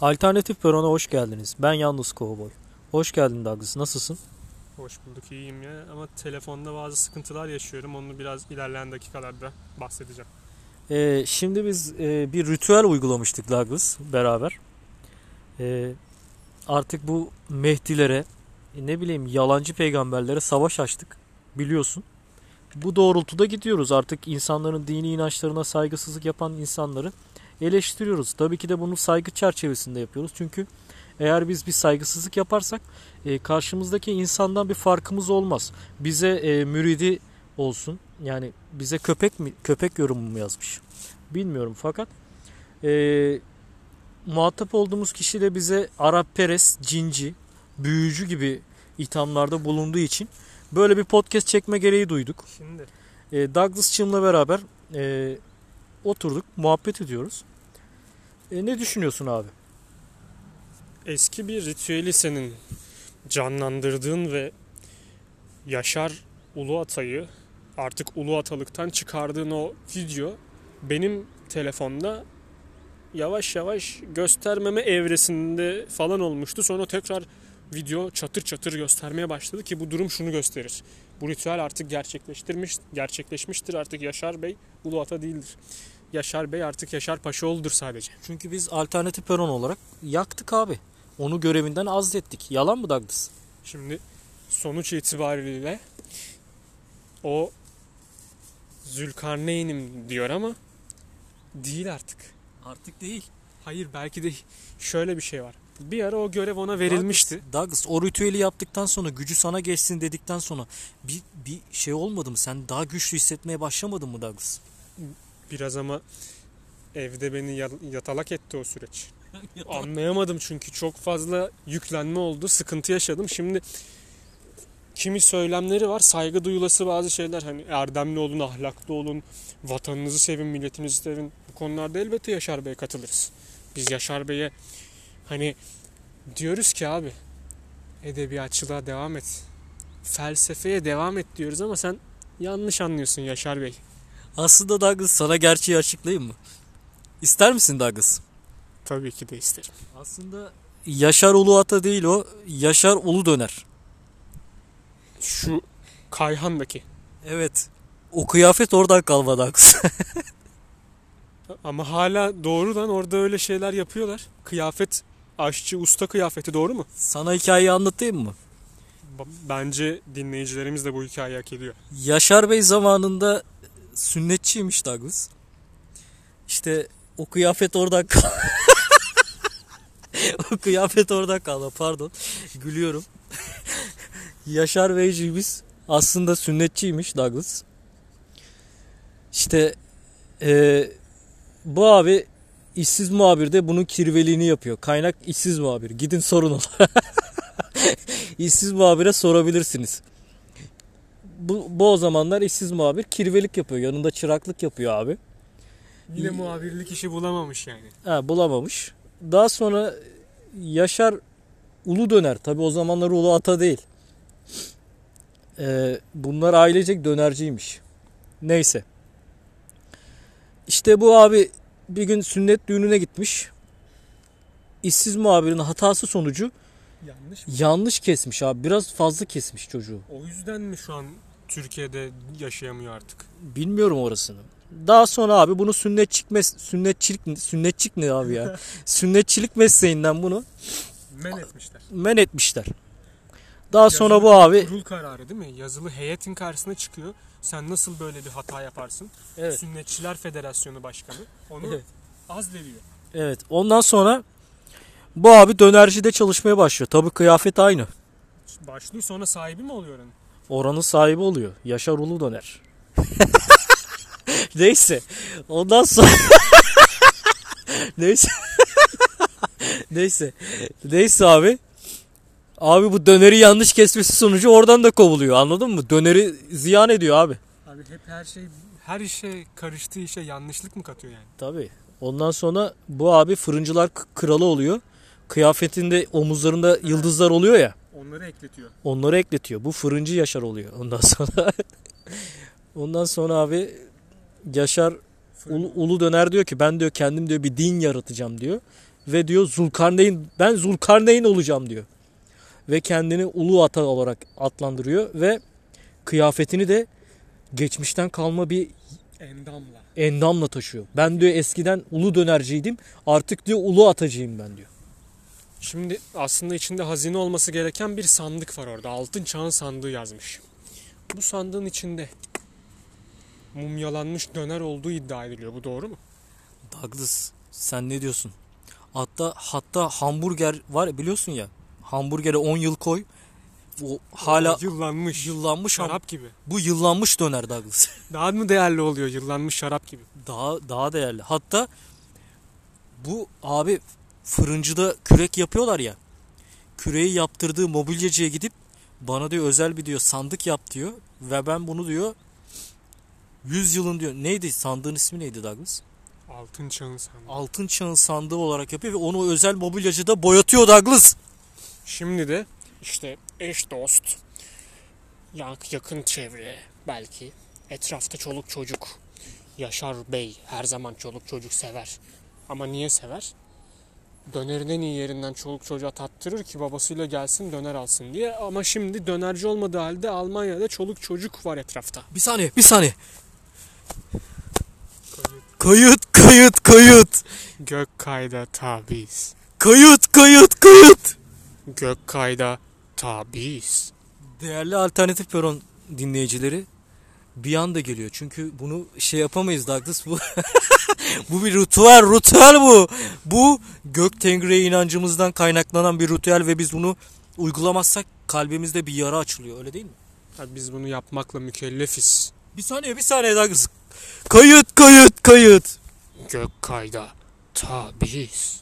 Alternatif Peron'a hoş geldiniz. Ben Yalnız Kovboy. Hoş geldin Douglas. Nasılsın? Hoş bulduk iyiyim ya ama telefonda bazı sıkıntılar yaşıyorum. Onu biraz ilerleyen dakikalarda bahsedeceğim. Ee, şimdi biz e, bir ritüel uygulamıştık Douglas beraber. Ee, artık bu Mehdilere, e, ne bileyim yalancı peygamberlere savaş açtık. Biliyorsun. Bu doğrultuda gidiyoruz. Artık insanların dini inançlarına saygısızlık yapan insanları eleştiriyoruz. Tabii ki de bunu saygı çerçevesinde yapıyoruz. Çünkü eğer biz bir saygısızlık yaparsak e, karşımızdaki insandan bir farkımız olmaz. Bize e, müridi olsun. Yani bize köpek mi köpek yorumu mu yazmış? Bilmiyorum fakat e, muhatap olduğumuz kişi de bize Arap Peres, cinci, büyücü gibi ithamlarda bulunduğu için böyle bir podcast çekme gereği duyduk. Şimdi E, Douglas Çım'la beraber e, oturduk, muhabbet ediyoruz. E, ne düşünüyorsun abi? eski bir ritüeli senin canlandırdığın ve Yaşar Ulu Atay'ı artık Ulu Atalıktan çıkardığın o video benim telefonda yavaş yavaş göstermeme evresinde falan olmuştu. Sonra tekrar video çatır çatır göstermeye başladı ki bu durum şunu gösterir. Bu ritüel artık gerçekleştirmiş, gerçekleşmiştir. Artık Yaşar Bey Ulu Ata değildir. Yaşar Bey artık Yaşar Paşaoğlu'dur sadece. Çünkü biz alternatif peron olarak yaktık abi. Onu görevinden azlettik. Yalan mı Douglas? Şimdi sonuç itibariyle o Zülkarneyn'im diyor ama değil artık. Artık değil. Hayır belki de şöyle bir şey var. Bir ara o görev ona verilmişti. Douglas, Douglas o ritüeli yaptıktan sonra gücü sana geçsin dedikten sonra bir, bir şey olmadı mı? Sen daha güçlü hissetmeye başlamadın mı Douglas? Biraz ama evde beni ya- yatalak etti o süreç. Anlayamadım çünkü çok fazla yüklenme oldu. Sıkıntı yaşadım. Şimdi kimi söylemleri var. Saygı duyulası bazı şeyler. Hani erdemli olun, ahlaklı olun, vatanınızı sevin, milletinizi sevin. Bu konularda elbette Yaşar Bey'e katılırız. Biz Yaşar Bey'e hani diyoruz ki abi edebiyatçılığa devam et. Felsefeye devam et diyoruz ama sen yanlış anlıyorsun Yaşar Bey. Aslında Douglas sana gerçeği açıklayayım mı? İster misin Douglas? Tabii ki de isterim. Aslında Yaşar Ulu Ata değil o. Yaşar Ulu Döner. Şu Kayhan'daki. Evet. O kıyafet oradan kalma Douglas. Ama hala doğrudan orada öyle şeyler yapıyorlar. Kıyafet aşçı usta kıyafeti doğru mu? Sana hikayeyi anlatayım mı? Bence dinleyicilerimiz de bu hikayeyi hak ediyor. Yaşar Bey zamanında sünnetçiymiş Douglas. İşte o kıyafet oradan kal. o kıyafet oradan kalma pardon. Gülüyorum. Yaşar Beyciğimiz aslında sünnetçiymiş Douglas. İşte eee, bu abi işsiz muhabir de bunun kirveliğini yapıyor. Kaynak işsiz muhabir. Gidin sorun ona. işsiz muhabire sorabilirsiniz bu, bu o zamanlar işsiz muhabir kirvelik yapıyor. Yanında çıraklık yapıyor abi. Yine muhabirlik işi bulamamış yani. Ha, bulamamış. Daha sonra Yaşar Ulu Döner. Tabi o zamanlar Ulu Ata değil. Ee, bunlar ailecek dönerciymiş. Neyse. İşte bu abi bir gün sünnet düğününe gitmiş. İşsiz muhabirin hatası sonucu Yanlış mı? yanlış kesmiş abi. Biraz fazla kesmiş çocuğu. O yüzden mi şu an Türkiye'de yaşayamıyor artık? Bilmiyorum orasını. Daha sonra abi bunu sünnetçilik mes sünnetçilik sünnetçilik ne abi ya? sünnetçilik mesleğinden bunu Men etmişler. men etmişler. Daha sonra bu abi Kurul kararı değil mi? Yazılı heyetin karşısına çıkıyor. Sen nasıl böyle bir hata yaparsın? evet Sünnetçiler Federasyonu Başkanı onu Evet. azlediyor. evet ondan sonra bu abi dönercide çalışmaya başlıyor. Tabii kıyafet aynı. Başlıyor sonra sahibi mi oluyor onun? Oranın sahibi oluyor. Yaşar Ulu Döner. Neyse. Ondan sonra Neyse. Neyse. Neyse abi. Abi bu döneri yanlış kesmesi sonucu oradan da kovuluyor. Anladın mı? Döneri ziyan ediyor abi. Abi hep her şey her işe karıştığı işe yanlışlık mı katıyor yani? Tabii. Ondan sonra bu abi fırıncılar kralı oluyor. Kıyafetinde omuzlarında yıldızlar oluyor ya. Onları ekletiyor. Onları ekletiyor. Bu fırıncı Yaşar oluyor ondan sonra. ondan sonra abi Yaşar Ulu, Ulu Döner diyor ki ben diyor kendim diyor bir din yaratacağım diyor. ve diyor Zulkarneyn ben Zulkarneyn olacağım diyor. Ve kendini ulu ata olarak adlandırıyor ve kıyafetini de geçmişten kalma bir Endamla. endamla taşıyor. Ben diyor eskiden ulu dönerciydim artık diyor ulu atacıyım ben diyor. Şimdi aslında içinde hazine olması gereken bir sandık var orada. Altın çağın sandığı yazmış. Bu sandığın içinde mumyalanmış döner olduğu iddia ediliyor. Bu doğru mu? Douglas sen ne diyorsun? Hatta hatta hamburger var biliyorsun ya. Hamburgere 10 yıl koy. O hala O yıllanmış. yıllanmış şarap gibi. bu yıllanmış döner Douglas. Daha mı değerli oluyor yıllanmış şarap gibi? daha daha değerli. Hatta bu abi fırıncıda kürek yapıyorlar ya. Küreği yaptırdığı mobilyacıya gidip bana diyor özel bir diyor sandık yap diyor ve ben bunu diyor 100 yılın diyor. Neydi sandığın ismi neydi Douglas? Altın çağın sandığı. Altın çağın sandığı olarak yapıyor ve onu özel mobilyacıda boyatıyor Douglas. Şimdi de işte eş dost, yak- yakın çevre belki, etrafta çoluk çocuk. Yaşar Bey her zaman çoluk çocuk sever. Ama niye sever? Dönerin en iyi yerinden çoluk çocuğa tattırır ki babasıyla gelsin döner alsın diye. Ama şimdi dönerci olmadığı halde Almanya'da çoluk çocuk var etrafta. Bir saniye, bir saniye. Kayıt, kayıt, kayıt. Gökkayda tabiz. Kayıt, kayıt, kayıt. Gökkayda tabiz. Değerli alternatif peron dinleyicileri bir anda geliyor. Çünkü bunu şey yapamayız Douglas. Bu, bu bir ritüel, ritüel bu. Bu gök tengriye inancımızdan kaynaklanan bir ritüel ve biz bunu uygulamazsak kalbimizde bir yara açılıyor. Öyle değil mi? Tabii biz bunu yapmakla mükellefiz. Bir saniye, bir saniye Douglas. Kayıt, kayıt, kayıt. Gökkayda tabiz.